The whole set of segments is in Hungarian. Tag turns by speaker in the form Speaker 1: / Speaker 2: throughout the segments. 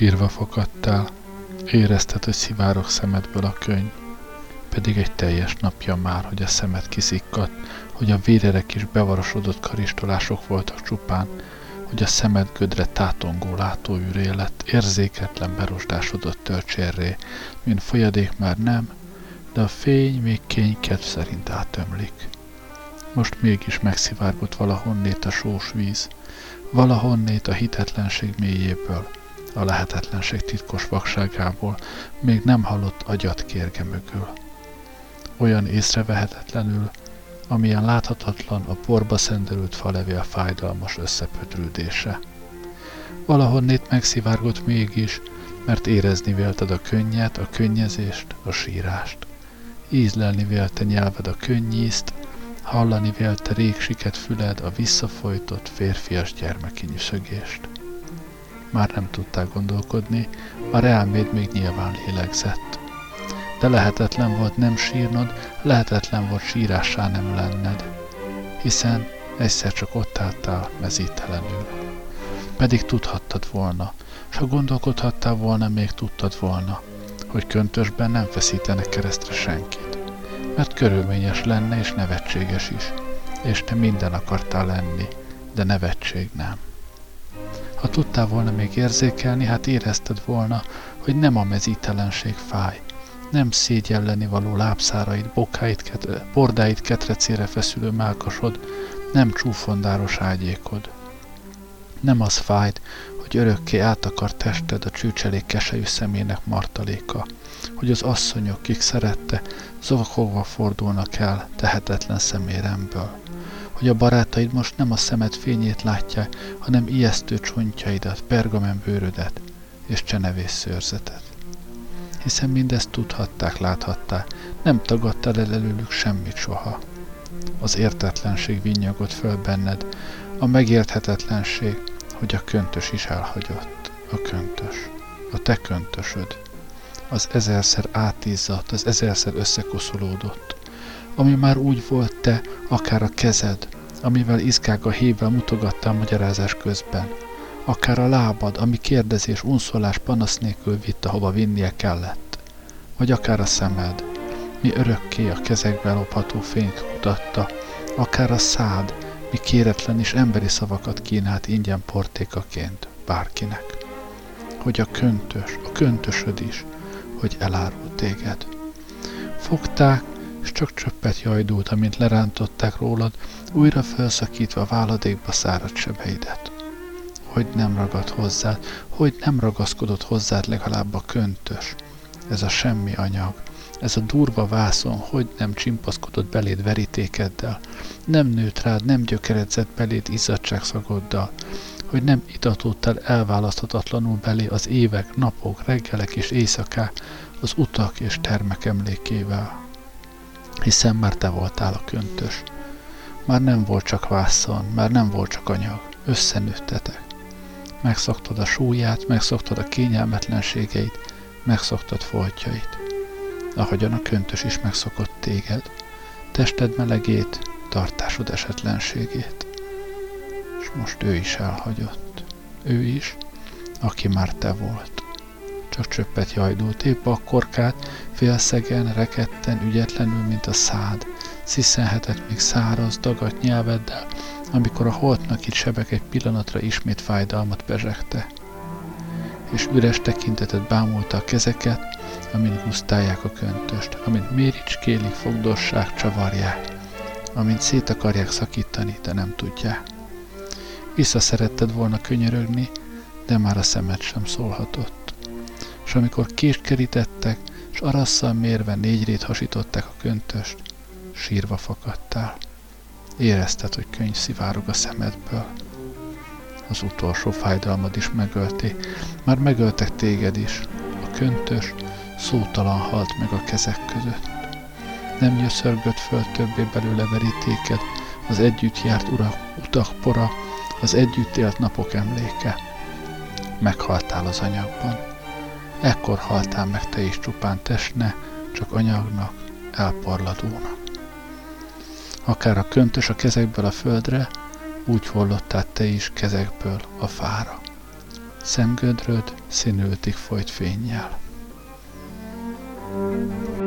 Speaker 1: Sírva fakadtál, érezted, hogy szivárok szemedből a könyv. Pedig egy teljes napja már, hogy a szemed kiszikkadt, hogy a vérerek is bevarosodott karistolások voltak csupán, hogy a szemed gödre tátongó látóűré lett, érzéketlen berosdásodott tölcsérré, mint folyadék már nem, de a fény még kénykedv szerint átömlik. Most mégis megszivárgott valahonnét a sós víz, valahonnét a hitetlenség mélyéből, a lehetetlenség titkos vakságából, még nem hallott agyat kérge mögül. Olyan észrevehetetlenül, amilyen láthatatlan a porba szenderült falevél fájdalmas összepötrődése. Valahonnét megszivárgott mégis, mert érezni vélted a könnyet, a könnyezést, a sírást. Ízlelni vélte nyelved a könnyízt, hallani vélte régsiket füled a visszafolytott férfias gyermeki nyüszögést. Már nem tudtál gondolkodni, a reálméd még nyilván lélegzett. De lehetetlen volt nem sírnod, lehetetlen volt sírássá nem lenned, hiszen egyszer csak ott álltál mezítelenül. Pedig tudhattad volna, s ha gondolkodhattál volna, még tudtad volna, hogy köntösben nem feszítenek keresztre senkit, mert körülményes lenne és nevetséges is, és te minden akartál lenni, de nevetség nem. Ha tudtál volna még érzékelni, hát érezted volna, hogy nem a mezítelenség fáj, nem szégyelleni való lábszáraid, bokáid, ketre, bordáid ketrecére feszülő melkasod, nem csúfondáros ágyékod. Nem az fájt, hogy örökké átakar tested a csűcselék keselyű szemének martaléka, hogy az asszonyok, kik szerette, zokogva fordulnak el tehetetlen szeméremből, hogy a barátaid most nem a szemed fényét látják, hanem ijesztő csontjaidat, pergamen bőrödet és csenevész szőrzetet hiszen mindezt tudhatták, láthatták, nem tagadtál el előlük semmit soha. Az értetlenség vinyogott föl benned, a megérthetetlenség, hogy a köntös is elhagyott. A köntös. A te köntösöd. Az ezerszer átízzadt, az ezerszer összekoszolódott. Ami már úgy volt te, akár a kezed, amivel izgága hévvel mutogattál magyarázás közben, akár a lábad, ami kérdezés, unszolás, panasz nélkül vitt, ahova vinnie kellett, vagy akár a szemed, mi örökké a kezekbe lopható fényt kutatta, akár a szád, mi kéretlen és emberi szavakat kínált ingyen portékaként bárkinek. Hogy a köntös, a köntösöd is, hogy elárult téged. Fogták, és csak csöppet jajdult, amint lerántották rólad, újra felszakítva váladékba száradt sebeidet hogy nem ragad hozzád, hogy nem ragaszkodott hozzád legalább a köntös. Ez a semmi anyag, ez a durva vászon, hogy nem csimpaszkodott beléd verítékeddel, nem nőtt rád, nem gyökeredzett beléd izzadságszagoddal, hogy nem itatódtál elválaszthatatlanul belé az évek, napok, reggelek és éjszakák, az utak és termek emlékével. Hiszen már te voltál a köntös. Már nem volt csak vászon, már nem volt csak anyag, összenőttetek megszoktad a súlyát, megszoktad a kényelmetlenségeit, megszoktad foltjait, ahogyan a köntös is megszokott téged, tested melegét, tartásod esetlenségét. És most ő is elhagyott. Ő is, aki már te volt. Csak csöppet jajdult épp a korkát, félszegen, reketten, ügyetlenül, mint a szád, sziszenhetett még száraz, dagadt nyelveddel, amikor a holtnak itt sebek egy pillanatra ismét fájdalmat bezsegte, és üres tekintetet bámulta a kezeket, amint gusztálják a köntöst, amint méricskélik, fogdossák, csavarják, amint szét akarják szakítani, de nem tudják. Vissza szeretted volna könyörögni, de már a szemed sem szólhatott. És amikor kést kerítettek, s arasszal mérve rét hasították a köntöst, sírva fakadtál. Érezted, hogy könyv szivárog a szemedből. Az utolsó fájdalmad is megölti. Már megöltek téged is. A köntös szótalan halt meg a kezek között. Nem nyöszörgött föl többé belőle verítéked, az együtt járt urak, utak pora, az együtt élt napok emléke. Meghaltál az anyagban. Ekkor haltál meg te is csupán testne, csak anyagnak, elparladónak. Akár a köntös a kezekből a földre, úgy hollottál te is kezekből a fára. szemgödröd színültig folyt fényjel. Pilátus.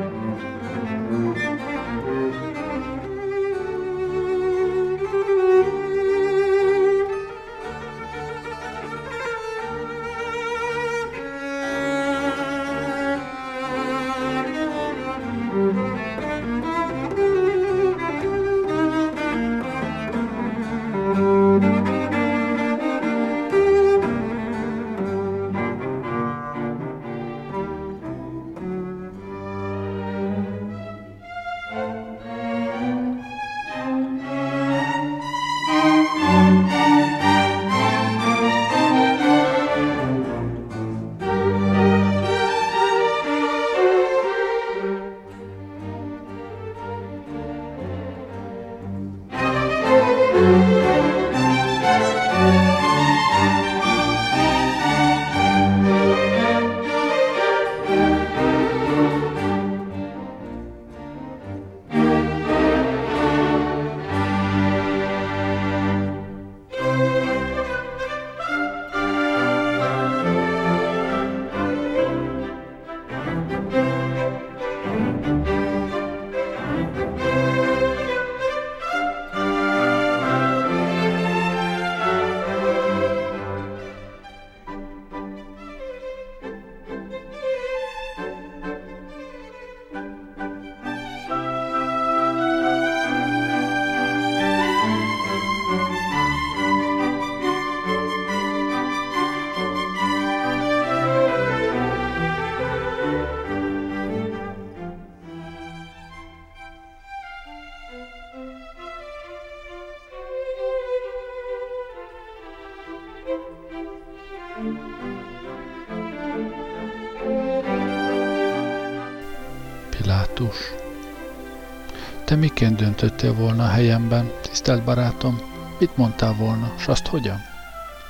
Speaker 1: Miként döntöttél volna a helyemben, tisztelt barátom? Mit mondtál volna, s azt hogyan?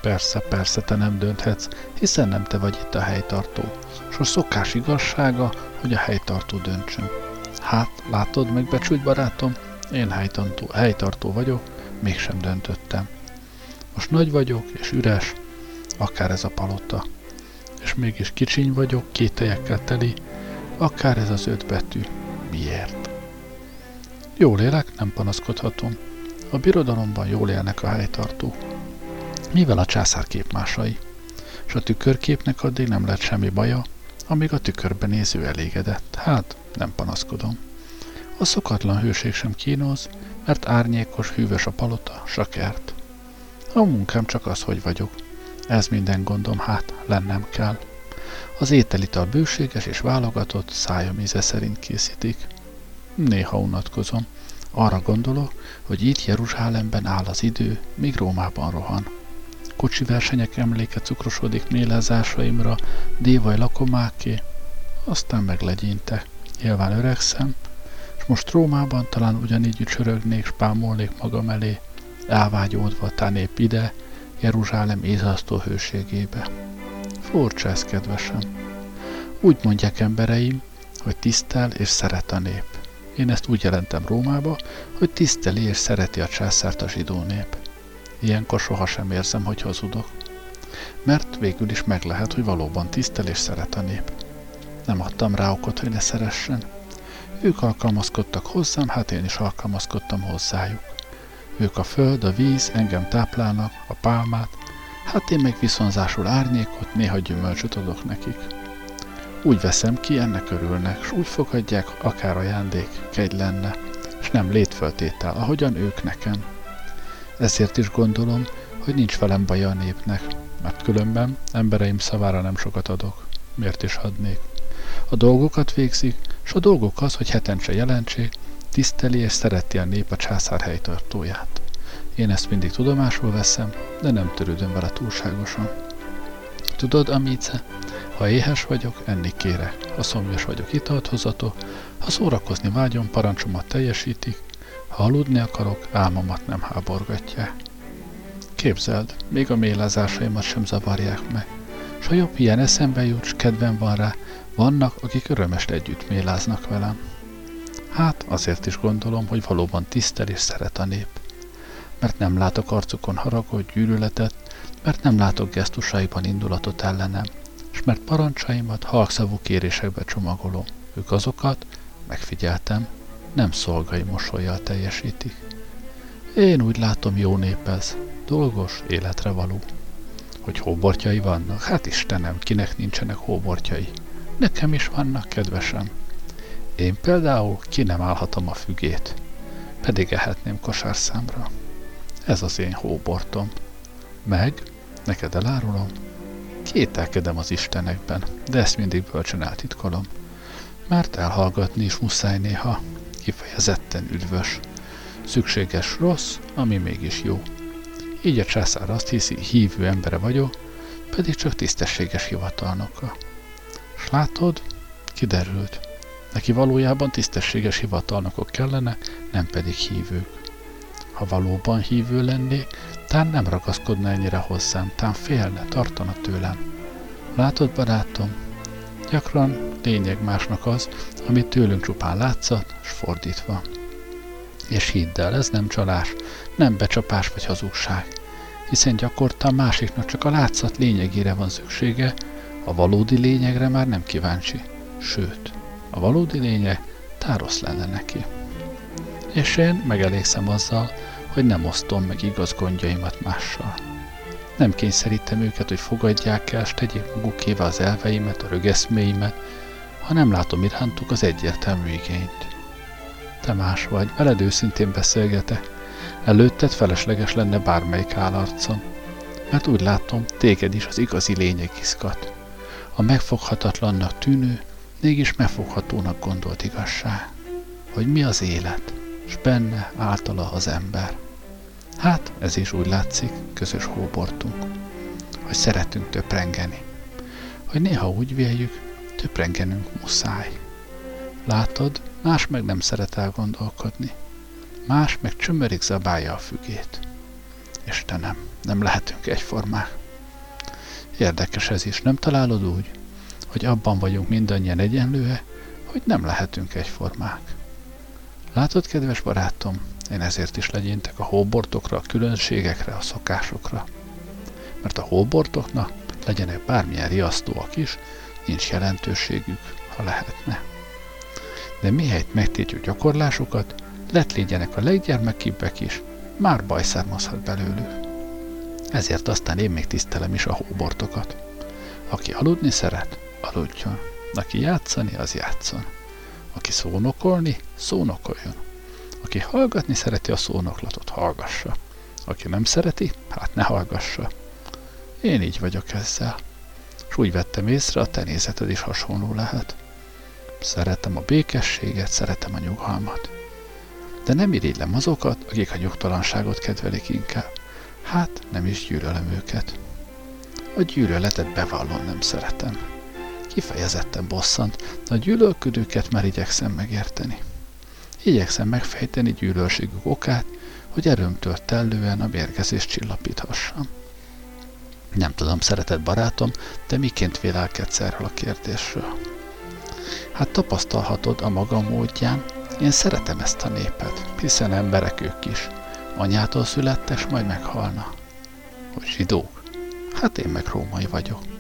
Speaker 1: Persze, persze, te nem dönthetsz, hiszen nem te vagy itt a helytartó. S a szokás igazsága, hogy a helytartó döntsön. Hát, látod, megbecsült barátom, én helytartó, helytartó vagyok, mégsem döntöttem. Most nagy vagyok, és üres, akár ez a palota. És mégis kicsiny vagyok, kételyekkel teli, akár ez az öt betű. Miért? Jól élek, nem panaszkodhatom. A birodalomban jól élnek a helytartók. Mivel a császár képmásai? És a tükörképnek addig nem lett semmi baja, amíg a tükörben néző elégedett. Hát, nem panaszkodom. A szokatlan hőség sem kínoz, mert árnyékos, hűvös a palota, s a munkám csak az, hogy vagyok. Ez minden gondom, hát lennem kell. Az ételital bőséges és válogatott, szájam íze szerint készítik. Néha unatkozom. Arra gondolok, hogy itt Jeruzsálemben áll az idő, míg Rómában rohan. Kocsi versenyek emléke cukrosodik mélázásaimra, dévaj lakomáké, aztán meglegyintek. Nyilván öregszem, és most Rómában talán ugyanígy ücsörögnék, spámolnék magam elé, elvágyódva tán épp ide, Jeruzsálem ézasztó hőségébe. Furcsa ez, kedvesem. Úgy mondják embereim, hogy tisztel és szeret a nép. Én ezt úgy jelentem Rómába, hogy tiszteli és szereti a császárt a zsidó nép. Ilyenkor sohasem érzem, hogy hazudok. Mert végül is meg lehet, hogy valóban tisztel és szeret a nép. Nem adtam rá okot, hogy ne szeressen. Ők alkalmazkodtak hozzám, hát én is alkalmazkodtam hozzájuk. Ők a föld, a víz, engem táplálnak, a pálmát, hát én meg viszonzásul árnyékot, néha gyümölcsöt adok nekik. Úgy veszem ki, ennek örülnek, s úgy fogadják, akár ajándék, kegy lenne, és nem létföltétel, ahogyan ők nekem. Ezért is gondolom, hogy nincs velem baja a népnek, mert különben embereim szavára nem sokat adok. Miért is adnék? A dolgokat végzik, s a dolgok az, hogy hetente jelentsék, tiszteli és szereti a nép a császár helytartóját. Én ezt mindig tudomásul veszem, de nem törődöm vele túlságosan. Tudod, Amice, ha éhes vagyok, enni kérek, ha szomjas vagyok, italt hozatok, ha szórakozni vágyom, parancsomat teljesítik, ha aludni akarok, álmomat nem háborgatják. Képzeld, még a mélázásaimat sem zavarják meg. S ha jobb ilyen eszembe jut, s kedvem van rá, vannak, akik örömest együtt méláznak velem. Hát azért is gondolom, hogy valóban tisztel és szeret a nép. mert nem látok arcukon haragot, gyűlöletet, mert nem látok gesztusaiban indulatot ellenem, és mert parancsaimat halkszavú kérésekbe csomagolom. Ők azokat, megfigyeltem, nem szolgai mosolyjal teljesítik. Én úgy látom, jó nép ez, dolgos, életre való. Hogy hóbortjai vannak? Hát Istenem, kinek nincsenek hóbortjai? Nekem is vannak, kedvesem. Én például ki nem állhatom a fügét, pedig ehetném kosárszámra. Ez az én hóbortom. Meg, neked elárulom, kételkedem az Istenekben, de ezt mindig bölcsen eltitkolom. Mert elhallgatni is muszáj néha, kifejezetten üdvös. Szükséges rossz, ami mégis jó. Így a császár azt hiszi, hívő embere vagyok, pedig csak tisztességes hivatalnoka. S látod, kiderült, neki valójában tisztességes hivatalnokok kellene, nem pedig hívők. Ha valóban hívő lennék, tán nem ragaszkodna ennyire hozzám, tán félne, tartana tőlem. Látod, barátom, gyakran lényeg másnak az, amit tőlünk csupán látszat, s fordítva. És hidd el, ez nem csalás, nem becsapás vagy hazugság, hiszen gyakorta a másiknak csak a látszat lényegére van szüksége, a valódi lényegre már nem kíváncsi. Sőt, a valódi lényeg tárosz lenne neki. És én megelégszem azzal, hogy nem osztom meg igaz gondjaimat mással. Nem kényszerítem őket, hogy fogadják el, és tegyék magukével az elveimet, a rögeszméimet, ha nem látom irántuk az egyértelmű igényt. Te más vagy, veled őszintén beszélgetek. Előtted felesleges lenne bármelyik állarcom, mert úgy látom, téged is az igazi lényeg izgat. A megfoghatatlannak tűnő, mégis megfoghatónak gondolt igazság. Hogy mi az élet, s benne általa az ember. Hát, ez is úgy látszik, közös hóbortunk, hogy szeretünk töprengeni. Hogy néha úgy véljük, töprengenünk muszáj. Látod, más meg nem szeret elgondolkodni. Más meg csömörik zabálja a fügét. Istenem, nem lehetünk egyformák. Érdekes ez is, nem találod úgy, hogy abban vagyunk mindannyian egyenlőek, hogy nem lehetünk egyformák. Látod, kedves barátom, én ezért is legyintek a hóbortokra, a különbségekre, a szokásokra. Mert a hóbortoknak legyenek bármilyen riasztóak is, nincs jelentőségük, ha lehetne. De mihelyt megtétjük gyakorlásukat, lett légyenek a leggyermekibbek is, már baj származhat belőlük. Ezért aztán én még tisztelem is a hóbortokat. Aki aludni szeret, aludjon. Aki játszani, az játszon. Aki szónokolni, szónokoljon. Aki hallgatni szereti a szónoklatot, hallgassa. Aki nem szereti, hát ne hallgassa. Én így vagyok ezzel. És úgy vettem észre, a tenézeted is hasonló lehet. Szeretem a békességet, szeretem a nyugalmat. De nem irigylem azokat, akik a nyugtalanságot kedvelik inkább. Hát nem is gyűlölöm őket. A gyűlöletet bevallom nem szeretem. Kifejezetten bosszant, de a gyűlölködőket már igyekszem megérteni. Igyekszem megfejteni gyűlölségük okát, hogy erőmtől tellően a mérgezést csillapíthassam. Nem tudom, szeretett barátom, de miként vélelkedsz erről a kérdésről? Hát tapasztalhatod a maga módján, én szeretem ezt a népet, hiszen emberek ők is. Anyától születtes, majd meghalna. Hogy zsidók? Hát én meg római vagyok.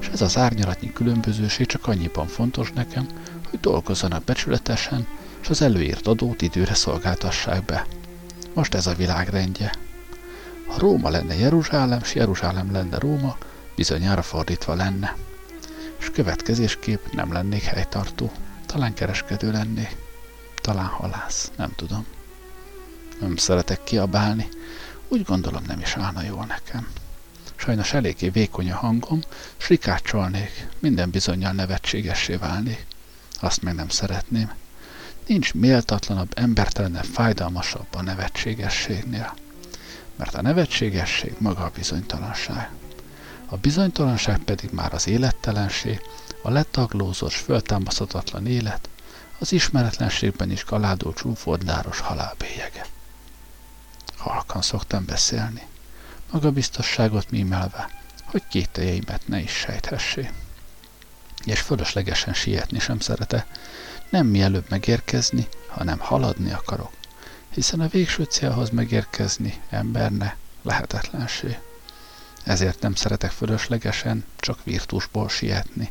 Speaker 1: És ez az árnyalatnyi különbözőség csak annyiban fontos nekem, hogy dolgozzanak becsületesen, és az előírt adót időre szolgáltassák be. Most ez a világrendje. Ha Róma lenne Jeruzsálem, s Jeruzsálem lenne Róma, bizonyára fordítva lenne. És következésképp nem lennék helytartó. Talán kereskedő lennék. Talán halász. Nem tudom. Nem szeretek kiabálni. Úgy gondolom nem is állna jól nekem. Sajnos eléggé vékony a hangom, s minden bizonyal nevetségessé válnék. Azt meg nem szeretném. Nincs méltatlanabb, embertelenebb, fájdalmasabb a nevetségességnél. Mert a nevetségesség maga a bizonytalanság. A bizonytalanság pedig már az élettelenség, a letaglózott, föltámaszhatatlan élet, az ismeretlenségben is kaládó csúfordláros halálbélyege. Halkan szoktam beszélni, magabiztosságot mímelve, hogy kételjeimet ne is sejthessé. És fölöslegesen sietni sem szerete, nem mielőbb megérkezni, hanem haladni akarok. hiszen a végső célhoz megérkezni emberne lehetetlensé. Ezért nem szeretek fölöslegesen, csak virtusból sietni.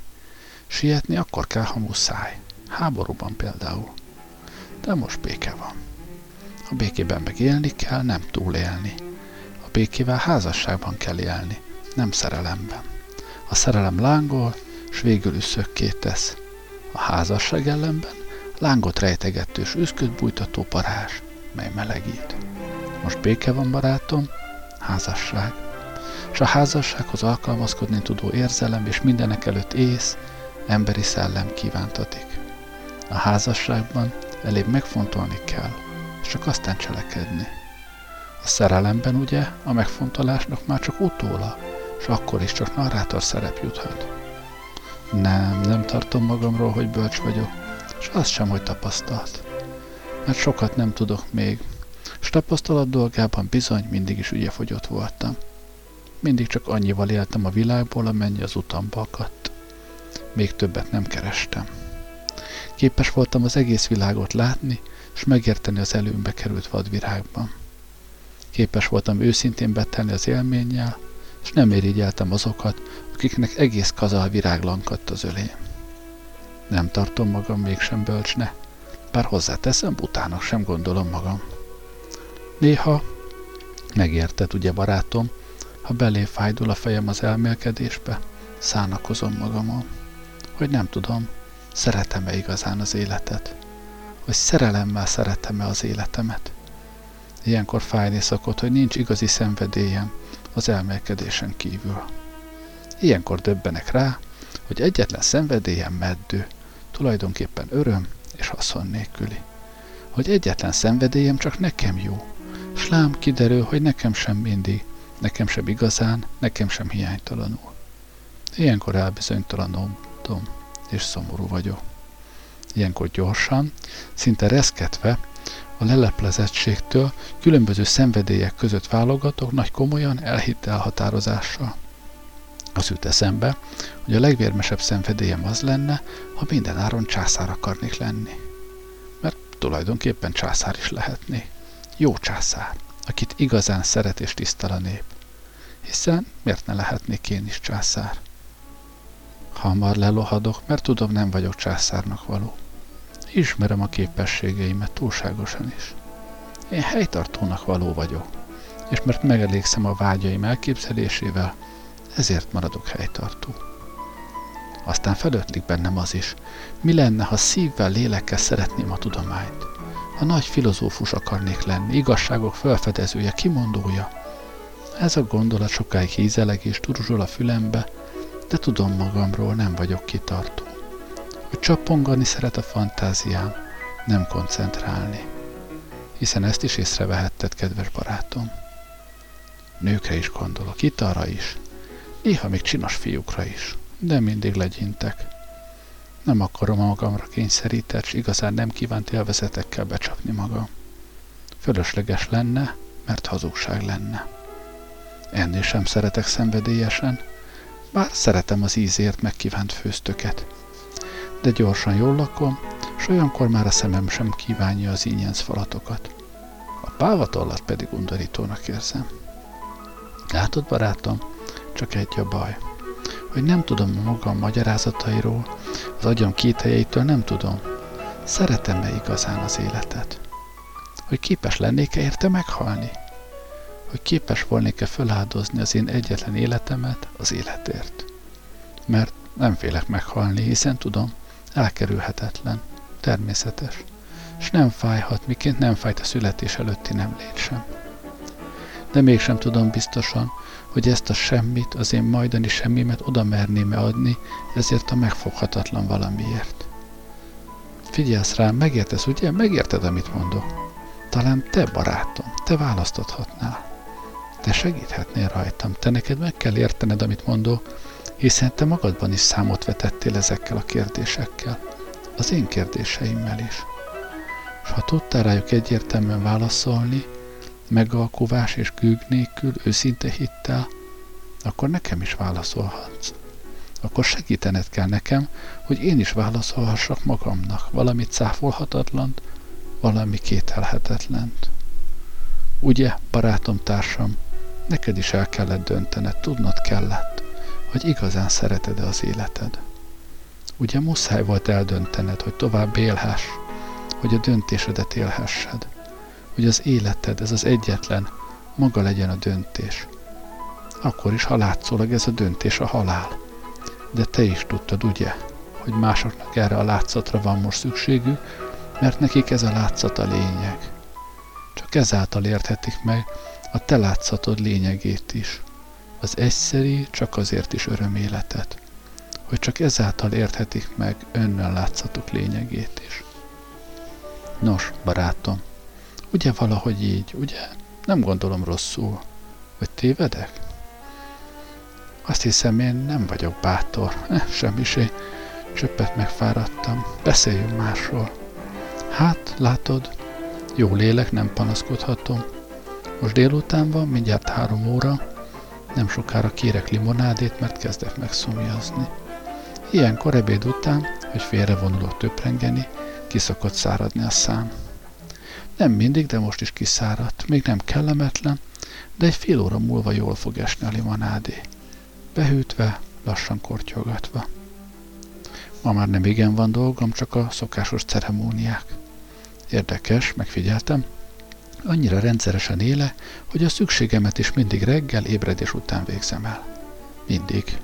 Speaker 1: Sietni akkor kell, ha muszáj. Háborúban például. De most béke van. A békében meg élni kell, nem túlélni. Békével házasságban kell élni, nem szerelemben. A szerelem lángol, s végül üszökké tesz. A házasság ellenben lángot rejtegetős, üszköt bújtató parázs, mely melegít. Most béke van, barátom, házasság. És a házassághoz alkalmazkodni tudó érzelem és mindenek előtt ész, emberi szellem kívántatik. A házasságban elég megfontolni kell, és csak aztán cselekedni. A szerelemben ugye a megfontolásnak már csak utóla, és akkor is csak narrátor szerep juthat. Nem, nem tartom magamról, hogy bölcs vagyok, és az sem, hogy tapasztalt. Mert sokat nem tudok még, és tapasztalat dolgában bizony mindig is ügyefogyott voltam. Mindig csak annyival éltem a világból, amennyi az utamba akadt. Még többet nem kerestem. Képes voltam az egész világot látni, és megérteni az előmbe került vadvirágban. Képes voltam őszintén betelni az élménnyel, és nem érigyeltem azokat, akiknek egész kazal virág lankadt az ölém. Nem tartom magam mégsem bölcsne, bár hozzáteszem, butának sem gondolom magam. Néha, megérted ugye barátom, ha belé fájdul a fejem az elmélkedésbe, szánakozom magamon, hogy nem tudom, szeretem-e igazán az életet, vagy szerelemmel szeretem-e az életemet. Ilyenkor fájni szokott, hogy nincs igazi szenvedélyem az elmélkedésen kívül. Ilyenkor döbbenek rá, hogy egyetlen szenvedélyem meddő, tulajdonképpen öröm és haszon nélküli. Hogy egyetlen szenvedélyem csak nekem jó, s lám kiderül, hogy nekem sem mindig, nekem sem igazán, nekem sem hiánytalanul. Ilyenkor elbizonytalanodom, és szomorú vagyok. Ilyenkor gyorsan, szinte reszketve, a leleplezettségtől különböző szenvedélyek között válogatok nagy komolyan elhitt elhatározással. Az jut eszembe, hogy a legvérmesebb szenvedélyem az lenne, ha minden áron császár akarnék lenni. Mert tulajdonképpen császár is lehetnék. Jó császár, akit igazán szeret és tisztel a nép. Hiszen miért ne lehetnék én is császár? Hamar lelohadok, mert tudom, nem vagyok császárnak való. Ismerem a képességeimet túlságosan is. Én helytartónak való vagyok, és mert megelégszem a vágyaim elképzelésével, ezért maradok helytartó. Aztán felötlik bennem az is, mi lenne, ha szívvel, lélekkel szeretném a tudományt. Ha nagy filozófus akarnék lenni, igazságok felfedezője, kimondója. Ez a gondolat sokáig hízeleg és turuzsol a fülembe, de tudom magamról, nem vagyok kitartó. Hogy szeret a fantáziám, nem koncentrálni. Hiszen ezt is észrevehetted, kedves barátom. Nőkre is gondolok, itt arra is. Néha még csinos fiúkra is, de mindig legyintek. Nem akarom magamra kényszerített, és igazán nem kívánt élvezetekkel becsapni magam. Fölösleges lenne, mert hazugság lenne. Ennél sem szeretek szenvedélyesen, bár szeretem az ízért megkívánt főztöket. De gyorsan jól lakom, s olyankor már a szemem sem kívánja az ínyenc falatokat. A pávatollat pedig undorítónak érzem. Látod, barátom, csak egy a baj, hogy nem tudom magam magyarázatairól, az agyam kételjeitől nem tudom, szeretem-e igazán az életet? Hogy képes lennék-e érte meghalni? hogy képes volnék-e feláldozni az én egyetlen életemet az életért. Mert nem félek meghalni, hiszen tudom, elkerülhetetlen, természetes, és nem fájhat, miként nem fájt a születés előtti nem lét sem. De mégsem tudom biztosan, hogy ezt a semmit, az én majdani semmimet oda merném-e adni, ezért a megfoghatatlan valamiért. Figyelsz rám, megértesz, ugye? Megérted, amit mondok? Talán te, barátom, te választhatnál. Te segíthetnél rajtam, te neked meg kell értened, amit mondok, hiszen te magadban is számot vetettél ezekkel a kérdésekkel, az én kérdéseimmel is. És ha tudtál rájuk egyértelműen válaszolni, megalkovás és gőg nélkül, őszinte hittel, akkor nekem is válaszolhatsz. Akkor segítened kell nekem, hogy én is válaszolhassak magamnak valamit cáfolhatatlant, valami kételhetetlent. Ugye, barátom társam, neked is el kellett döntened, tudnod kellett, hogy igazán szereted-e az életed. Ugye muszáj volt eldöntened, hogy tovább élhess, hogy a döntésedet élhessed, hogy az életed, ez az egyetlen, maga legyen a döntés. Akkor is, ha látszólag ez a döntés a halál. De te is tudtad, ugye, hogy másoknak erre a látszatra van most szükségük, mert nekik ez a látszat a lényeg. Csak ezáltal érthetik meg a te látszatod lényegét is. Az egyszeri csak azért is öröméletet, hogy csak ezáltal érthetik meg önnel látszatok lényegét is. Nos, barátom, ugye valahogy így, ugye? Nem gondolom rosszul. Vagy tévedek? Azt hiszem, én nem vagyok bátor. Eh, semmisé. Csöppet megfáradtam. Beszéljünk másról. Hát, látod, jó lélek, nem panaszkodhatom. Most délután van, mindjárt három óra. Nem sokára kérek limonádét, mert kezdek megszomjazni. Ilyenkor ebéd után, hogy félre vonulok töprengeni, kiszokott száradni a szám. Nem mindig, de most is kiszáradt. Még nem kellemetlen, de egy fél óra múlva jól fog esni a limonádé. Behűtve, lassan kortyolgatva. Ma már nem igen van dolgom, csak a szokásos ceremóniák. Érdekes, megfigyeltem. Annyira rendszeresen éle, hogy a szükségemet is mindig reggel ébredés után végzem el. Mindig.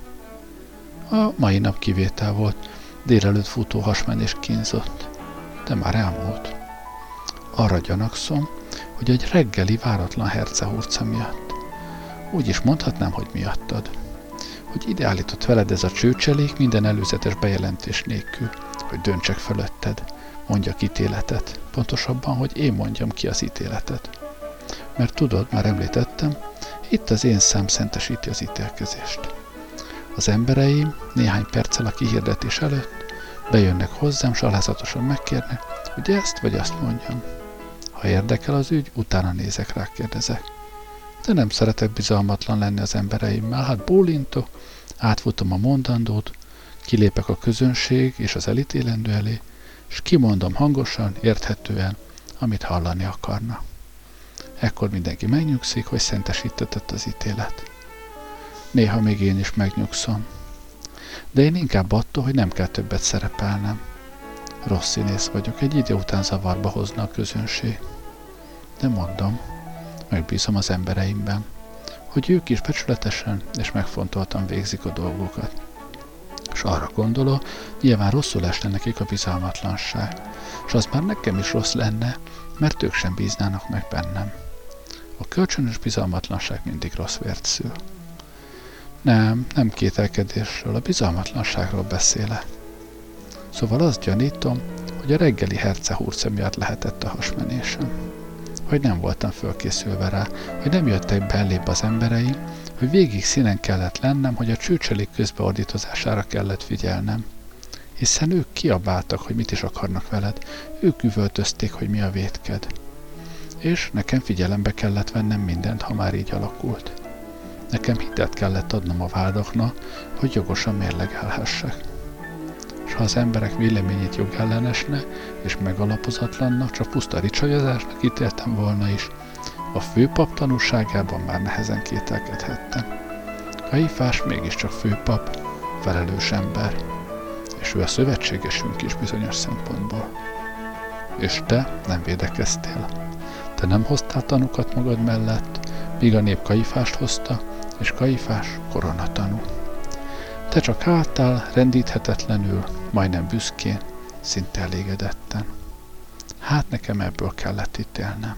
Speaker 1: A mai nap kivétel volt. Délelőtt futó hasmenés kínzott. De már elmúlt. Arra gyanakszom, hogy egy reggeli váratlan hercehurca miatt. Úgy is mondhatnám, hogy miattad. Hogy ide állított veled ez a csőcselék minden előzetes bejelentés nélkül, hogy döntsek fölötted, mondjak ítéletet, pontosabban, hogy én mondjam ki az ítéletet. Mert tudod, már említettem, itt az én szám szentesíti az ítélkezést. Az embereim néhány perccel a kihirdetés előtt bejönnek hozzám, s alázatosan megkérnek, hogy ezt vagy azt mondjam. Ha érdekel az ügy, utána nézek rá, kérdezek. De nem szeretek bizalmatlan lenni az embereimmel, hát bólintok, átfutom a mondandót, kilépek a közönség és az elítélendő elé, és kimondom hangosan, érthetően, amit hallani akarna. Ekkor mindenki megnyugszik, hogy szentesítetett az ítélet. Néha még én is megnyugszom. De én inkább attól, hogy nem kell többet szerepelnem. Rossz színész vagyok, egy idő után zavarba hozna a közönség. De mondom, megbízom az embereimben, hogy ők is becsületesen és megfontoltan végzik a dolgokat. És arra gondolok, nyilván rosszul esne nekik a bizalmatlanság, és az már nekem is rossz lenne, mert ők sem bíznának meg bennem. A kölcsönös bizalmatlanság mindig rossz vért szül. Nem, nem kételkedésről, a bizalmatlanságról beszélek. Szóval azt gyanítom, hogy a reggeli hercehúrce miatt lehetett a hasmenésem. Hogy nem voltam fölkészülve rá, hogy nem jöttek bellébb az embereim, hogy végig színen kellett lennem, hogy a csőcselék közbeordítozására kellett figyelnem. Hiszen ők kiabáltak, hogy mit is akarnak veled, ők üvöltözték, hogy mi a vétked. És nekem figyelembe kellett vennem mindent, ha már így alakult. Nekem hitet kellett adnom a vádaknak, hogy jogosan mérlegelhessek. És ha az emberek véleményét jogellenesne és megalapozatlannak, csak puszta ricsajozásnak ítéltem volna is, a főpap tanúságában már nehezen kételkedhettem. Kaifás mégiscsak főpap, felelős ember, és ő a szövetségesünk is bizonyos szempontból. És te nem védekeztél. Te nem hoztál tanukat magad mellett, míg a nép Kaifást hozta, és Kaifás koronatanú. Te csak álltál rendíthetetlenül, majdnem büszkén, szinte elégedetten. Hát nekem ebből kellett ítélnem.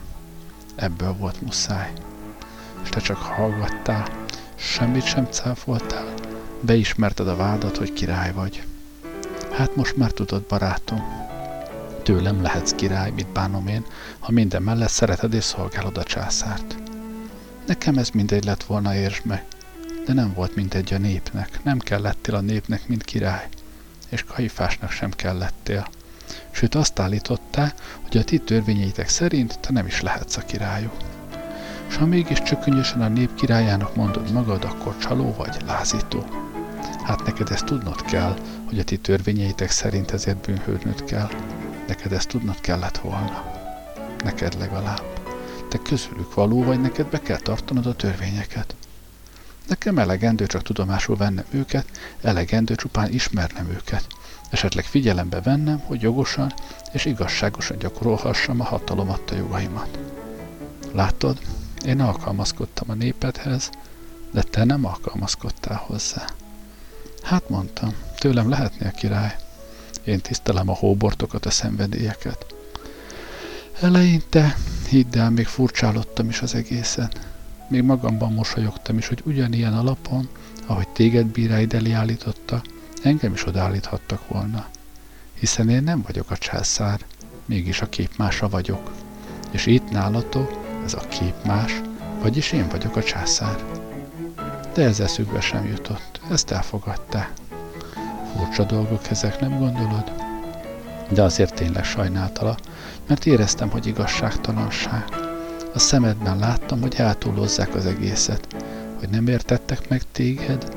Speaker 1: Ebből volt muszáj. És te csak hallgattál, semmit sem cáfoltál, beismerted a vádat, hogy király vagy. Hát most már tudod, barátom, tőlem lehetsz király, mit bánom én, ha minden mellett szereted és szolgálod a császárt. Nekem ez mindegy lett volna, értsd meg. De nem volt mindegy a népnek. Nem kellettél a népnek, mint király. És Kaifásnak sem kellettél. Sőt azt állítottál, hogy a ti törvényeitek szerint te nem is lehetsz a királyuk. És ha mégis csökönyösen a nép királyának mondod magad, akkor csaló vagy, lázító. Hát neked ezt tudnod kell, hogy a ti törvényeitek szerint ezért bűnhődnöd kell. Neked ezt tudnod kellett volna. neked legalább. Te közülük való vagy, neked be kell tartanod a törvényeket. Nekem elegendő csak tudomásul vennem őket, elegendő csupán ismernem őket. Esetleg figyelembe vennem, hogy jogosan és igazságosan gyakorolhassam a hatalom adta jogaimat. Látod, én alkalmazkodtam a népedhez, de te nem alkalmazkodtál hozzá. Hát mondtam, tőlem lehetnél király. Én tisztelem a hóbortokat, a szenvedélyeket. Eleinte, hidd el, még furcsálottam is az egészen. Még magamban mosolyogtam is, hogy ugyanilyen alapon, ahogy téged bíráid elé állította, engem is odaállíthattak volna. Hiszen én nem vagyok a császár, mégis a képmása vagyok. És itt nálatok ez a képmás, vagyis én vagyok a császár. De ez eszükbe sem jutott, ezt elfogadta. Furcsa dolgok ezek, nem gondolod? De azért tényleg sajnáltala, mert éreztem, hogy igazságtalanság. A szemedben láttam, hogy eltúlozzák az egészet, hogy nem értettek meg téged,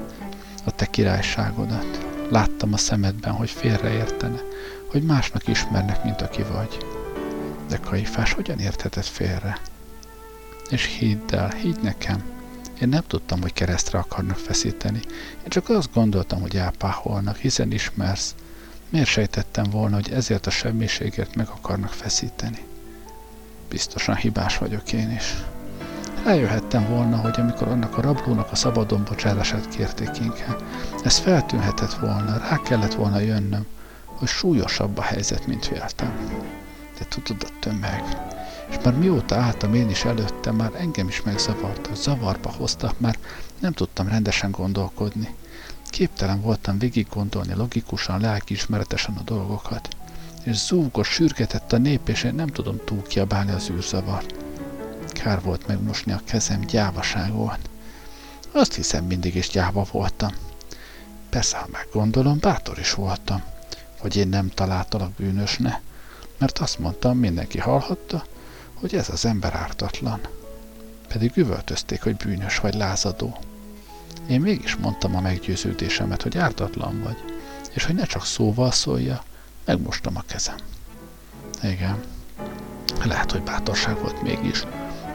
Speaker 1: a te királyságodat. Láttam a szemedben, hogy félreértene, hogy másnak ismernek, mint aki vagy. De Kaifás hogyan érthetett félre? És hidd el, higgy nekem, én nem tudtam, hogy keresztre akarnak feszíteni. Én csak azt gondoltam, hogy elpáholnak, hiszen ismersz. Miért sejtettem volna, hogy ezért a semmiségért meg akarnak feszíteni? Biztosan hibás vagyok én is. Eljöhettem volna, hogy amikor annak a rablónak a szabadon bocsátását kérték inkább, ez feltűnhetett volna, rá kellett volna jönnöm, hogy súlyosabb a helyzet, mint véltem. De tudod, a tömeg, és már mióta álltam én is előtte, már engem is megzavarta, zavarba hoztak, már nem tudtam rendesen gondolkodni. Képtelen voltam végig gondolni logikusan, lelkiismeretesen a dolgokat. És zúgos, sürgetett a nép, és én nem tudom túl kiabálni az űrzavart. Kár volt megmosni a kezem, gyávaság volt. Azt hiszem, mindig is gyáva voltam. Persze, ha meggondolom, bátor is voltam, hogy én nem találtalak bűnösne, mert azt mondtam, mindenki hallhatta, hogy ez az ember ártatlan. Pedig üvöltözték, hogy bűnös vagy lázadó. Én mégis mondtam a meggyőződésemet, hogy ártatlan vagy, és hogy ne csak szóval szólja, megmostam a kezem. Igen, lehet, hogy bátorság volt mégis,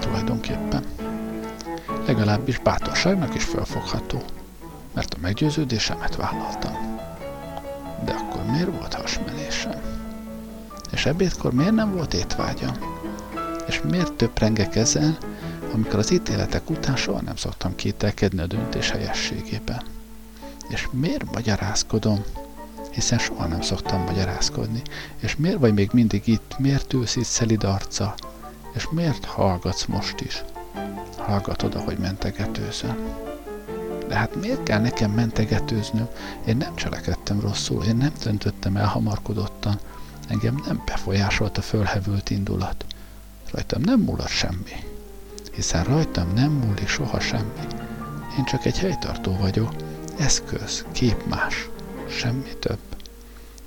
Speaker 1: tulajdonképpen. Legalábbis bátorságnak is felfogható, mert a meggyőződésemet vállaltam. De akkor miért volt hasmenésem? És ebédkor miért nem volt étvágyam? És miért töprengek ezen, amikor az ítéletek után soha nem szoktam kételkedni a döntés helyességében? És miért magyarázkodom? Hiszen soha nem szoktam magyarázkodni. És miért vagy még mindig itt? Miért ülsz itt szelid arca? És miért hallgatsz most is? Hallgatod, ahogy mentegetőzöm. De hát miért kell nekem mentegetőznöm? Én nem cselekedtem rosszul, én nem döntöttem elhamarkodottan, engem nem befolyásolt a fölhevült indulat. Rajtam nem múlott semmi, hiszen rajtam nem múlik soha semmi. Én csak egy helytartó vagyok, eszköz, képmás, semmi több.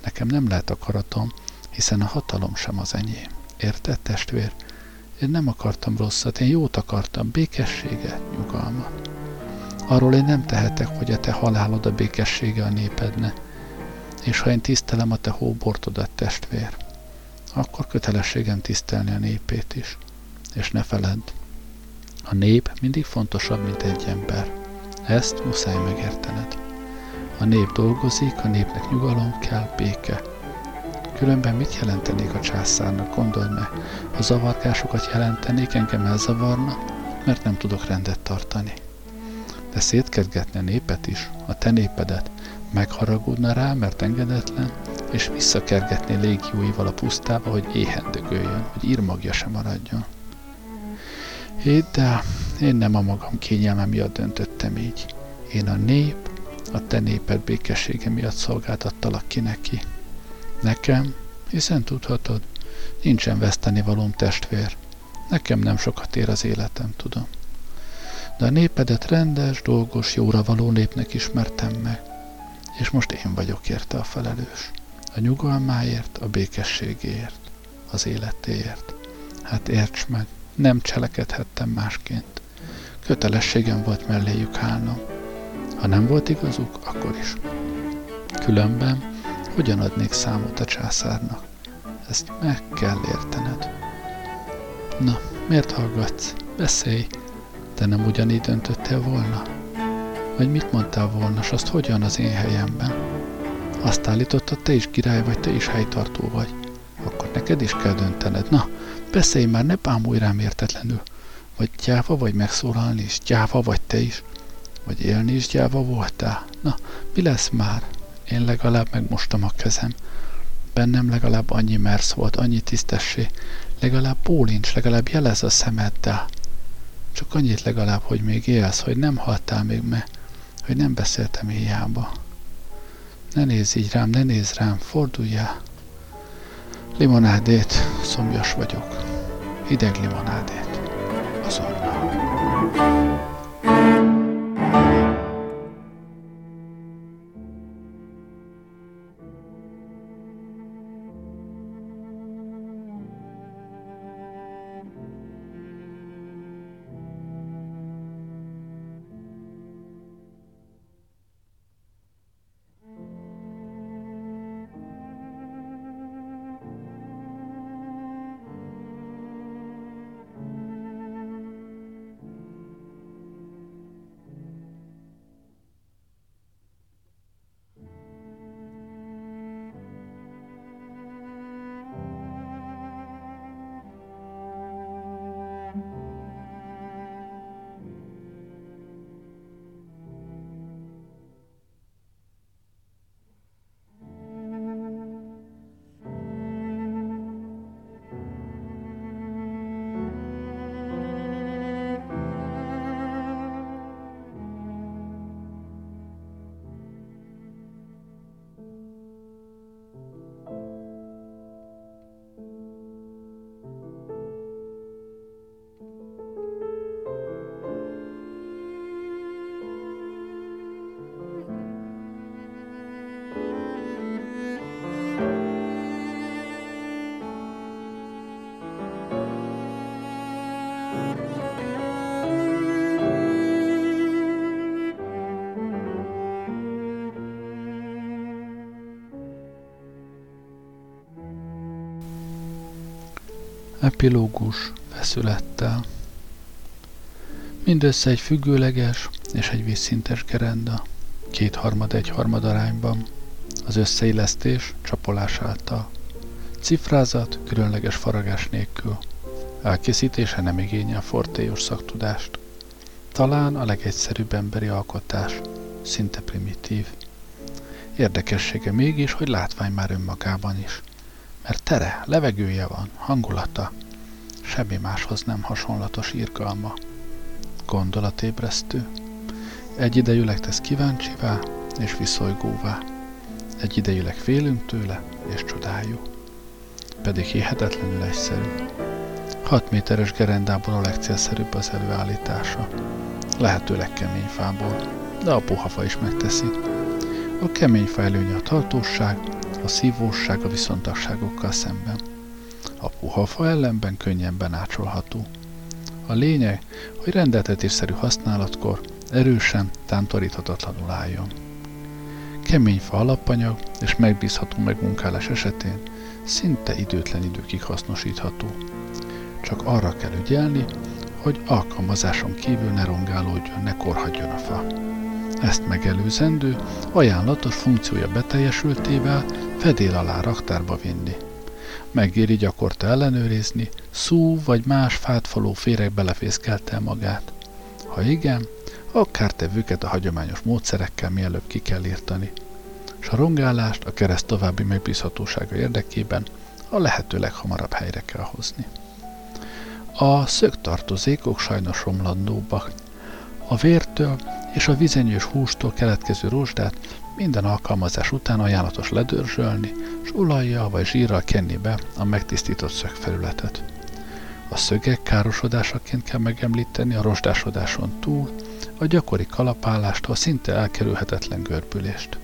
Speaker 1: Nekem nem lehet akaratom, hiszen a hatalom sem az enyém. Érted, testvér? Én nem akartam rosszat, én jót akartam, békességet, nyugalmat. Arról én nem tehetek, hogy a te halálod a békessége a népedne, és ha én tisztelem a te hóbortodat, testvér, akkor kötelességem tisztelni a népét is. És ne feledd, a nép mindig fontosabb, mint egy ember. Ezt muszáj megértened. A nép dolgozik, a népnek nyugalom kell, béke. Különben mit jelentenék a császárnak, gondold meg, ha zavargásokat jelentenék, engem elzavarna, mert nem tudok rendet tartani. De szétkedgetni a népet is, a te népedet, megharagudna rá, mert engedetlen, és visszakergetni légióival a pusztába, hogy éhen dögöljön, hogy írmagja sem maradjon. Hidd el, én nem a magam kényelme miatt döntöttem így. Én a nép, a te néped békessége miatt szolgáltattalak ki neki. Nekem, hiszen tudhatod, nincsen veszteni valóm testvér. Nekem nem sokat ér az életem, tudom. De a népedet rendes, dolgos, jóra való népnek ismertem meg, és most én vagyok érte a felelős a nyugalmáért, a békességéért, az életéért. Hát érts meg, nem cselekedhettem másként. Kötelességem volt melléjük állnom. Ha nem volt igazuk, akkor is. Különben hogyan adnék számot a császárnak? Ezt meg kell értened. Na, miért hallgatsz? Beszélj! De nem ugyanígy döntöttél volna? Vagy mit mondtál volna, s azt hogyan az én helyemben? Azt állítottad, te is király vagy, te is helytartó vagy. Akkor neked is kell döntened. Na, beszélj már, ne bámulj rám értetlenül. Vagy gyáva vagy megszólalni is, gyáva vagy te is. Vagy élni is gyáva voltál. Na, mi lesz már? Én legalább megmostam a kezem. Bennem legalább annyi mersz volt, annyi tisztessé. Legalább bólincs, legalább jelez a szemeddel. Csak annyit legalább, hogy még élsz, hogy nem haltál még me, hogy nem beszéltem hiába. Ne nézz így rám, ne nézz rám, forduljál. Limonádét, szomjas vagyok. Hideg limonádét. Azonnal. Epilógus feszülettel. Mindössze egy függőleges és egy vízszintes gerenda, kétharmad egy harmad arányban, az összeillesztés csapolás által. Cifrázat különleges faragás nélkül. Elkészítése nem igényel fortélyos szaktudást. Talán a legegyszerűbb emberi alkotás, szinte primitív. Érdekessége mégis, hogy látvány már önmagában is – mert tere, levegője van, hangulata, semmi máshoz nem hasonlatos irgalma. Gondolatébresztő. Egyidejűleg tesz kíváncsivá és viszolygóvá. Egyidejűleg félünk tőle és csodáljuk. Pedig hihetetlenül egyszerű. 6 méteres gerendából a legcélszerűbb az előállítása. Lehetőleg kemény fából, de a puhafa is megteszi. A kemény fa előnye a tartóság, a szívóság a viszontagságokkal szemben. A puha fa ellenben könnyen benácsolható. A lényeg, hogy rendeltetésszerű használatkor erősen, tántoríthatatlanul álljon. Kemény fa alapanyag és megbízható megmunkálás esetén szinte időtlen időkig hasznosítható. Csak arra kell ügyelni, hogy alkalmazáson kívül ne rongálódjon, ne korhadjon a fa. Ezt megelőzendő, ajánlatos funkciója beteljesültével fedél alá raktárba vinni. Megéri gyakorta ellenőrizni, szú vagy más fátfaló féreg belefészkelte magát. Ha igen, akár tevőket a hagyományos módszerekkel mielőbb ki kell írtani. S a rongálást a kereszt további megbízhatósága érdekében a lehető leghamarabb helyre kell hozni. A szögtartozékok sajnos romlandóbbak. A vértől és a vizenyős hústól keletkező rozsdát minden alkalmazás után ajánlatos ledörzsölni, és olajjal vagy zsírral kenni be a megtisztított szögfelületet. A szögek károsodásaként kell megemlíteni a rozsdásodáson túl a gyakori kalapálástól szinte elkerülhetetlen görbülést.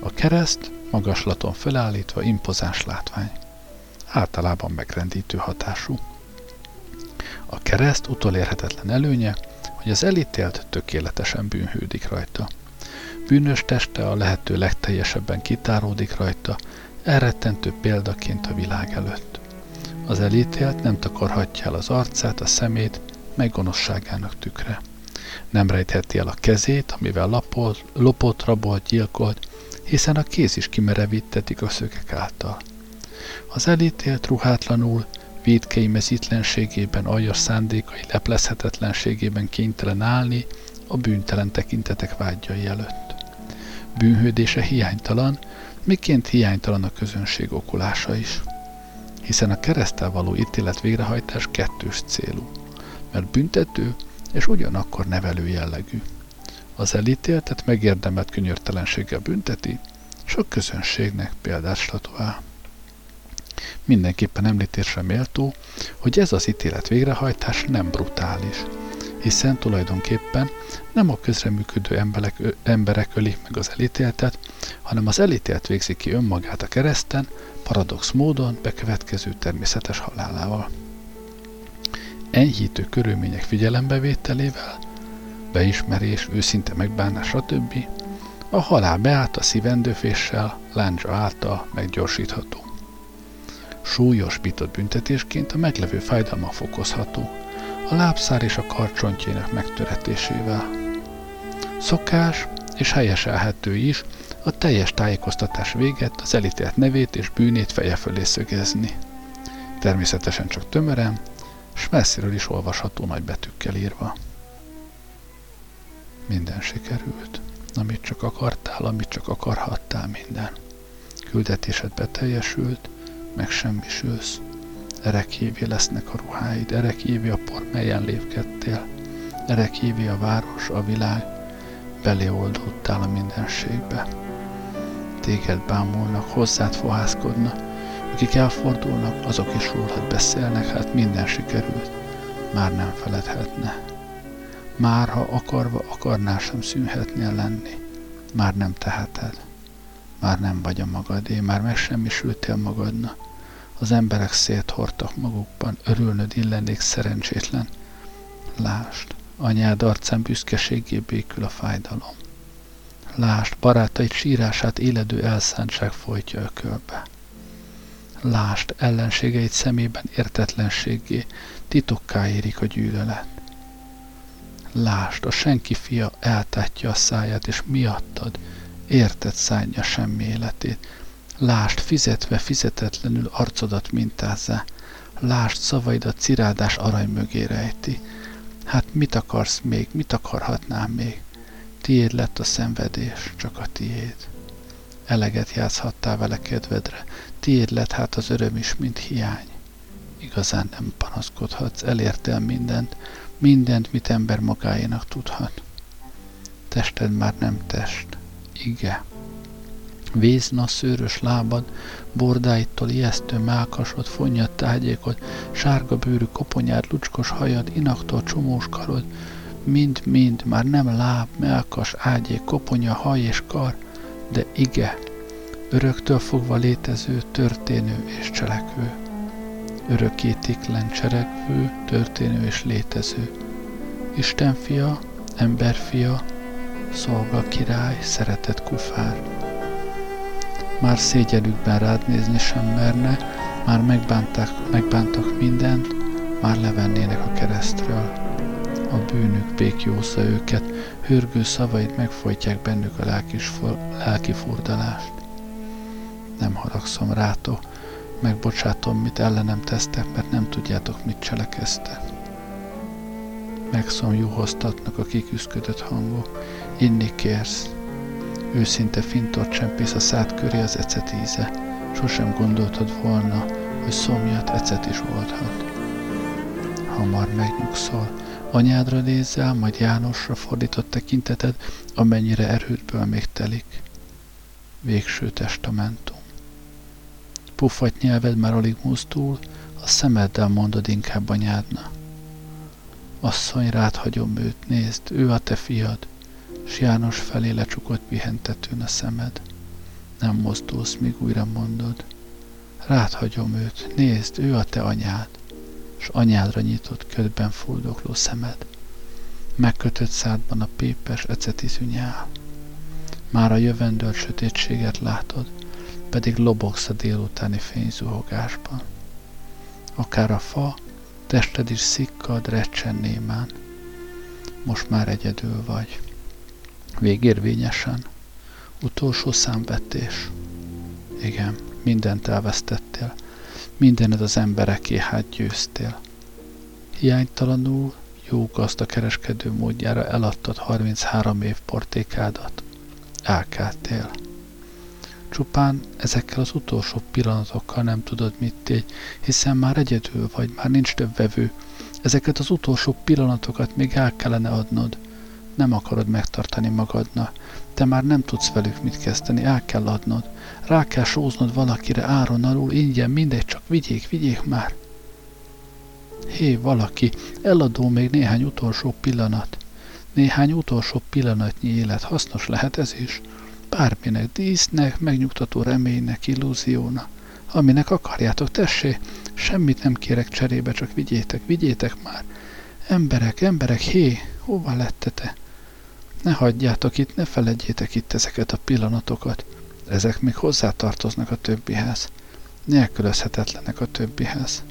Speaker 1: A kereszt magaslaton felállítva impozáns látvány. Általában megrendítő hatású. A kereszt utolérhetetlen előnye, hogy az elítélt tökéletesen bűnhődik rajta. Bűnös teste a lehető legteljesebben kitáródik rajta, elrettentő példaként a világ előtt. Az elítélt nem takarhatja el az arcát, a szemét, meg gonoszságának tükre. Nem rejtheti el a kezét, amivel lapolt, lopott, rabolt, gyilkolt, hiszen a kéz is kimerevítetik a szögek által. Az elítélt ruhátlanul, védkei mezítlenségében, aljas szándékai leplezhetetlenségében kénytelen állni a bűntelen tekintetek vágyai előtt. Bűnhődése hiánytalan, miként hiánytalan a közönség okulása is. Hiszen a keresztel való ítélet végrehajtás kettős célú, mert büntető és ugyanakkor nevelő jellegű. Az elítéltet megérdemelt könyörtelenséggel bünteti, és a közönségnek példát statuál. Mindenképpen említésre méltó, hogy ez az ítélet végrehajtás nem brutális, hiszen tulajdonképpen nem a közreműködő emberek, emberek ölik meg az elítéltet, hanem az elítélt végzi ki önmagát a kereszten, paradox módon bekövetkező természetes halálával. Enyhítő körülmények figyelembevételével, beismerés, őszinte megbánás, stb. a halál beállt a szívendőféssel, láncsa által meggyorsítható. Súlyosbított büntetésként a meglevő fájdalma fokozható, a lábszár és a karcsontjének megtöretésével. Szokás és helyeselhető is a teljes tájékoztatás véget az elítélt nevét és bűnét feje fölé szögezni. Természetesen csak tömören, s messziről is olvasható nagy betűkkel írva. Minden sikerült, amit csak akartál, amit csak akarhattál minden. Küldetésed beteljesült, meg semmisülsz. Erekévé lesznek a ruháid, erekévé a por, melyen lépkedtél. Erekévé a város, a világ, belé oldódtál a mindenségbe. Téged bámulnak, hozzád fohászkodna, akik elfordulnak, azok is rólad beszélnek, hát minden sikerült, már nem feledhetne. Már ha akarva akarnál sem szűnhetnél lenni, már nem teheted. Már nem vagy a magadé, már megsemmisültél magadna. Az emberek széthortak magukban, örülnöd illenék szerencsétlen. Lást, anyád arcán büszkeségé békül a fájdalom. Lást, barátaid sírását éledő elszántság folytja ökölbe. Lást, ellenségeid szemében értetlenségé, titokká érik a gyűlölet. Lást, a senki fia eltátja a száját, és miattad érted szánja semmi életét. Lást, fizetve fizetetlenül arcodat mintázzá. Lást, szavaidat cirádás arany mögé rejti. Hát mit akarsz még, mit akarhatnám még? Tiéd lett a szenvedés, csak a tiéd. Eleget játszhattál vele kedvedre, tiéd lett hát az öröm is, mint hiány. Igazán nem panaszkodhatsz, elértél mindent, mindent, mit ember magáénak tudhat. Tested már nem test, ige. Vézna szőrös lábad, bordáitól ijesztő mákasod, fonnyad tágyékod, sárga bőrű koponyád, lucskos hajad, inaktól csomós karod, mind-mind már nem láb, melkas, ágyék, koponya, haj és kar, de ige, öröktől fogva létező, történő és cselekvő. Örökítiklen cselekvő, történő és létező. Isten fia, ember fia, szolga király, szeretett kufár. Már szégyenükben rád nézni sem merne, már megbánták, megbántak mindent, már levennének a keresztről. A bűnük békjósza őket, hörgő szavaid megfojtják bennük a lelkis, lelki furdalást. Nem haragszom rátok, megbocsátom, mit ellenem tesztek, mert nem tudjátok, mit cselekeztek. Megszomjúhoztatnak a kiküszködött hangok, Inni kérsz. Őszinte fintort csempész a szád köré az ecet íze. Sosem gondoltad volna, hogy szomjat ecet is oldhat. Hamar megnyugszol, anyádra nézzel, majd Jánosra fordított tekinteted, amennyire erődből még telik. Végső testamentum. Puffat nyelved már alig mozdul, a szemeddel mondod inkább anyádna. Asszony, rád hagyom őt, nézd, ő a te fiad, s János felé lecsukott pihentetőn a szemed. Nem mozdulsz, míg újra mondod. Rád hagyom őt, nézd, ő a te anyád, s anyádra nyitott ködben fuldokló szemed. Megkötött szádban a pépes ecetizű nyál. Már a jövendőlt sötétséget látod, pedig lobogsz a délutáni fényzuhogásban. Akár a fa, tested is szikkad, recsen némán. Most már egyedül vagy. Végérvényesen. Utolsó számvetés. Igen, mindent elvesztettél. Mindened az embereké hát győztél. Hiánytalanul jó gazda kereskedő módjára eladtad 33 év portékádat. Elkeltél. Csupán ezekkel az utolsó pillanatokkal nem tudod mit tégy, hiszen már egyedül vagy, már nincs több vevő. Ezeket az utolsó pillanatokat még el kellene adnod. Nem akarod megtartani magadna. Te már nem tudsz velük mit kezdeni, el kell adnod. Rá kell sóznod valakire áron alul, ingyen, mindegy, csak vigyék, vigyék már. Hé, valaki, eladó még néhány utolsó pillanat. Néhány utolsó pillanatnyi élet hasznos lehet ez is. Bárminek, dísznek, megnyugtató reménynek, illúziónak. Aminek akarjátok, tessé, semmit nem kérek cserébe, csak vigyétek, vigyétek már. Emberek, emberek, hé, hova lettetek? Ne hagyjátok itt, ne feledjétek itt ezeket a pillanatokat. Ezek még hozzátartoznak a többihez. Nélkülözhetetlenek a többihez.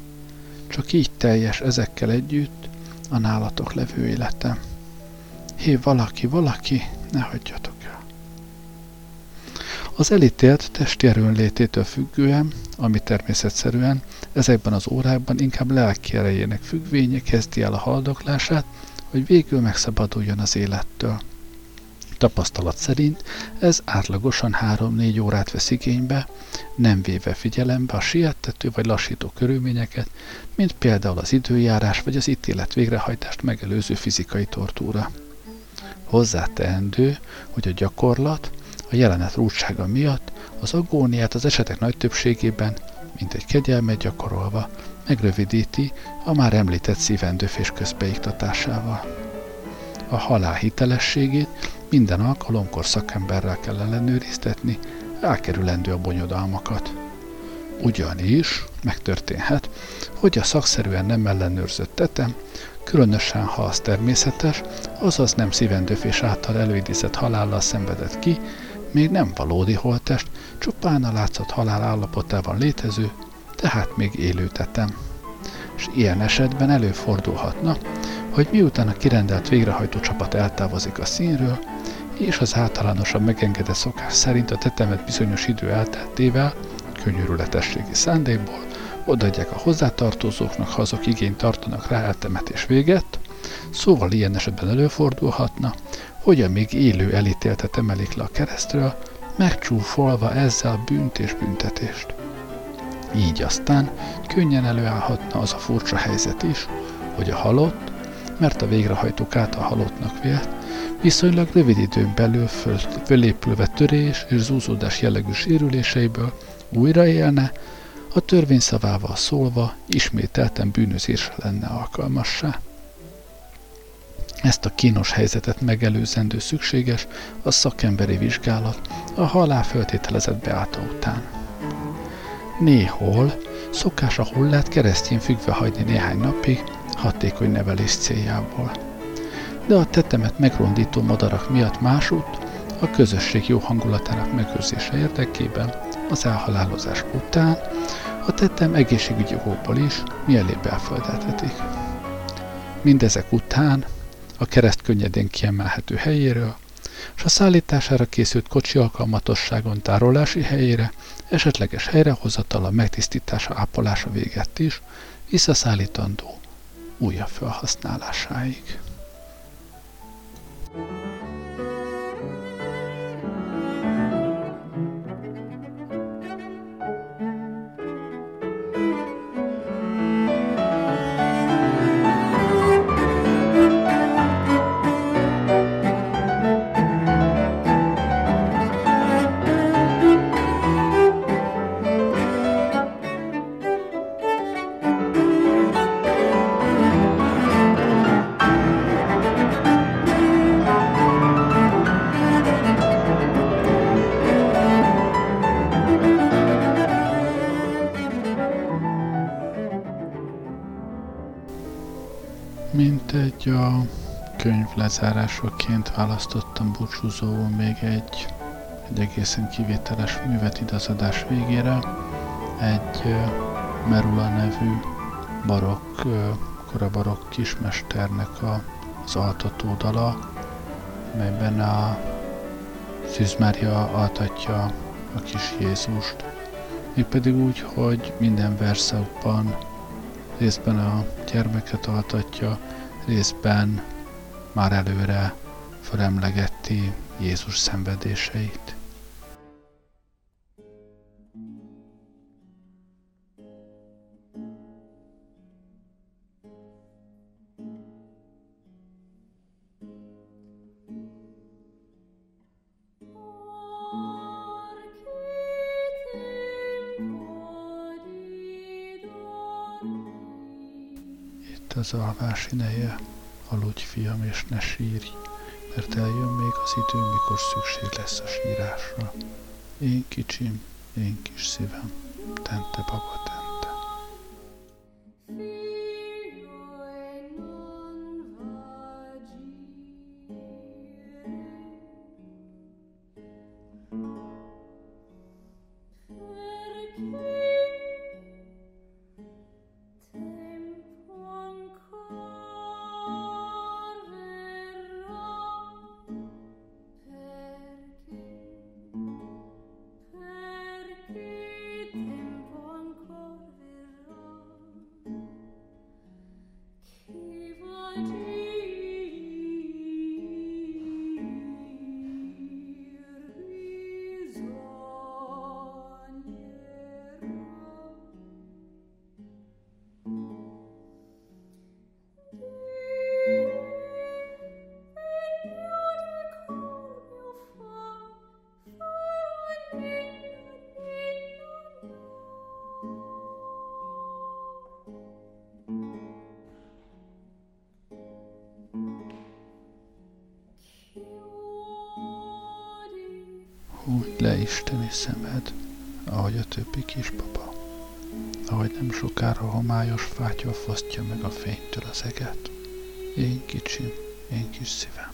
Speaker 1: Csak így teljes ezekkel együtt a nálatok levő életem. Hé, valaki, valaki, ne hagyjatok el. Az elítélt testi erőnlététől függően, ami természetszerűen ezekben az órákban inkább lelki erejének függvénye kezdi el a haldoklását, hogy végül megszabaduljon az élettől. Tapasztalat szerint ez átlagosan 3-4 órát vesz igénybe, nem véve figyelembe a siettető vagy lassító körülményeket, mint például az időjárás vagy az ítélet végrehajtást megelőző fizikai tortúra. Hozzáteendő, hogy a gyakorlat a jelenet rúdsága miatt az agóniát az esetek nagy többségében, mint egy kegyelmet gyakorolva, megrövidíti a már említett szívendőfés közbeiktatásával. A halál hitelességét minden alkalomkor szakemberrel kell ellenőriztetni, elkerülendő a bonyodalmakat. Ugyanis megtörténhet, hogy a szakszerűen nem ellenőrzött tetem, különösen ha az természetes, azaz nem szívendőfés által előidézett halállal szenvedett ki, még nem valódi holtest, csupán a látszat halál állapotában létező, tehát még élő tetem. És ilyen esetben előfordulhatna, hogy miután a kirendelt végrehajtó csapat eltávozik a színről, és az általánosan megengedett szokás szerint a tetemet bizonyos idő elteltével, könyörületességi szándékból, odaadják a hozzátartozóknak, ha azok igényt tartanak rá eltemetés véget, szóval ilyen esetben előfordulhatna, hogy a még élő elítéltet emelik le a keresztről, megcsúfolva ezzel bűnt és büntetést. Így aztán könnyen előállhatna az a furcsa helyzet is, hogy a halott, mert a végrehajtók által halottnak vélt, viszonylag rövid időn belül föl, fölépülve törés és zúzódás jellegű sérüléseiből újra élne, a törvény szavával szólva ismételten bűnözésre lenne alkalmassá. Ezt a kínos helyzetet megelőzendő szükséges a szakemberi vizsgálat a halál föltételezett beállta után. Néhol szokás a hullát keresztjén függve hagyni néhány napig, hatékony nevelés céljából. De a tetemet megrondító madarak miatt másút, a közösség jó hangulatának megőrzése érdekében az elhalálozás után a tettem egészségügyi okokból is mielőbb elföldeltetik. Mindezek után a kereszt könnyedén kiemelhető helyéről, és a szállítására készült kocsi alkalmatosságon tárolási helyére, esetleges helyrehozatala, megtisztítása, ápolása véget is, visszaszállítandó újabb felhasználásáig. hogy lezárásaként választottam búcsúzóul még egy, egy egészen kivételes művet idazadás végére, egy Merula nevű
Speaker 2: barokk, korabarokk kismesternek a, az altató dala, melyben a Szűz Mária altatja a kis Jézust. Mégpedig úgy, hogy minden verszakban részben a gyermeket altatja, részben már előre felemlegeti Jézus szenvedéseit. az alvás ideje, aludj fiam és ne sírj, mert eljön még az idő, mikor szükség lesz a sírásra. Én kicsim, én kis szívem, tente baba, Húgy fátya fosztja meg a fénytől az eget. Én kicsim, én kis szívem,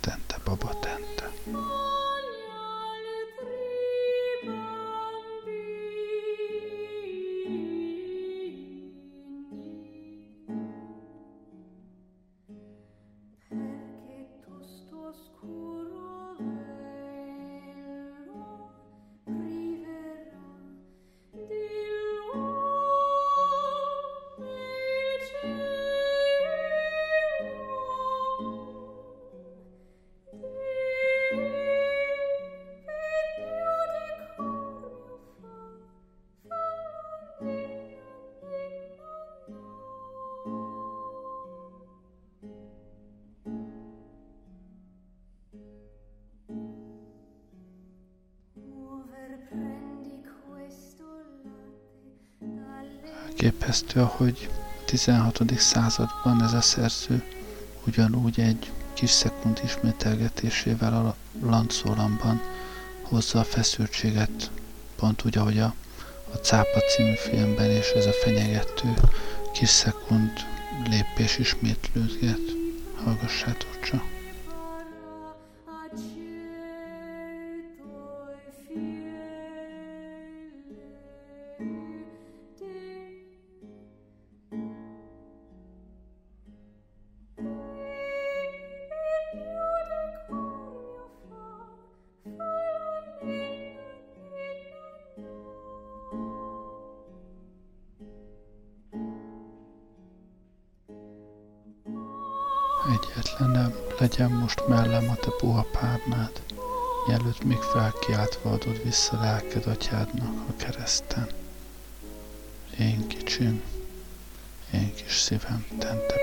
Speaker 2: tente baba tente. Elképesztő, ahogy a 16. században ez a szerző ugyanúgy egy kis szekund ismételgetésével a lancólamban hozza a feszültséget, pont úgy, ahogy a, a Cápa című filmben, és ez a fenyegető kis szekund lépés ismétlődget. Hallgassátok csak. Vissza lelked atyádnak a kereszten. Én kicsim, én kis szívem, tente.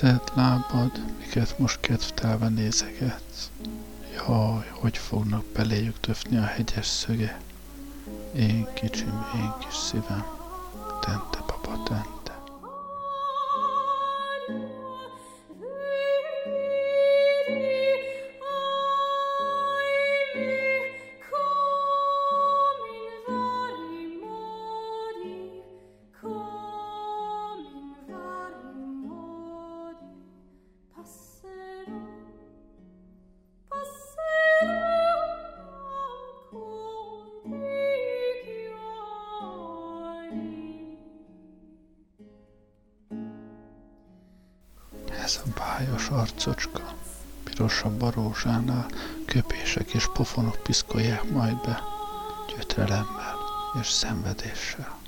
Speaker 2: Kezed, lábad, miket most kedvtelve nézegetsz. Jaj, hogy fognak beléjük töfni a hegyes szöge. Én kicsim, én kis szívem, Bájos arcocska, pirosabb a rózsánál, köpések és pofonok piszkolják majd be, gyötrelemmel és szenvedéssel.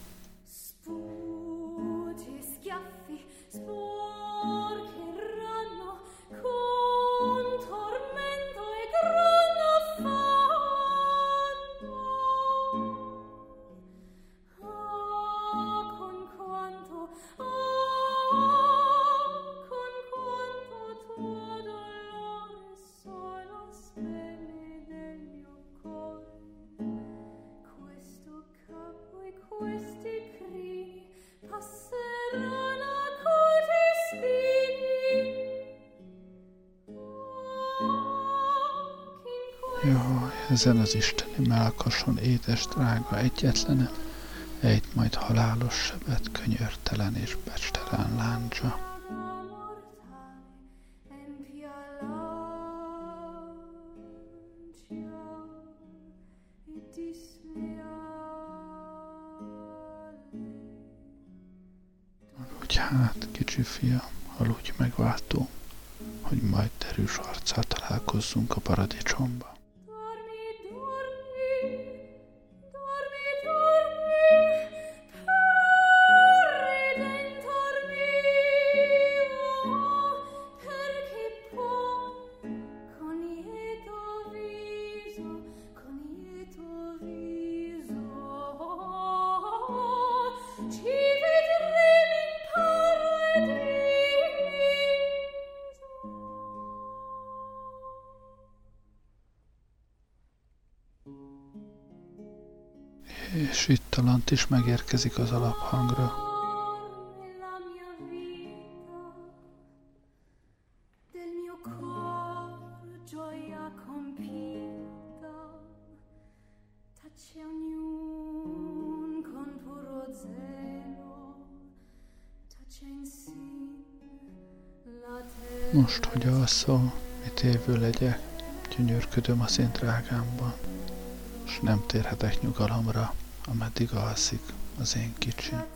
Speaker 2: Ezen az isteni melkason édes drága egyetlenem, ejt majd halálos sebet, könyörtelen és becstelen láncsa. Hogy hát, kicsi fia, aludj megváltó, hogy majd derűs arccal találkozzunk a paradicsomba. Talant is megérkezik az alaphangra. Most, hogy alszol, mit évő legyek, gyönyörködöm az én drágámban, és nem térhetek nyugalomra ameddig alszik az én kicsim.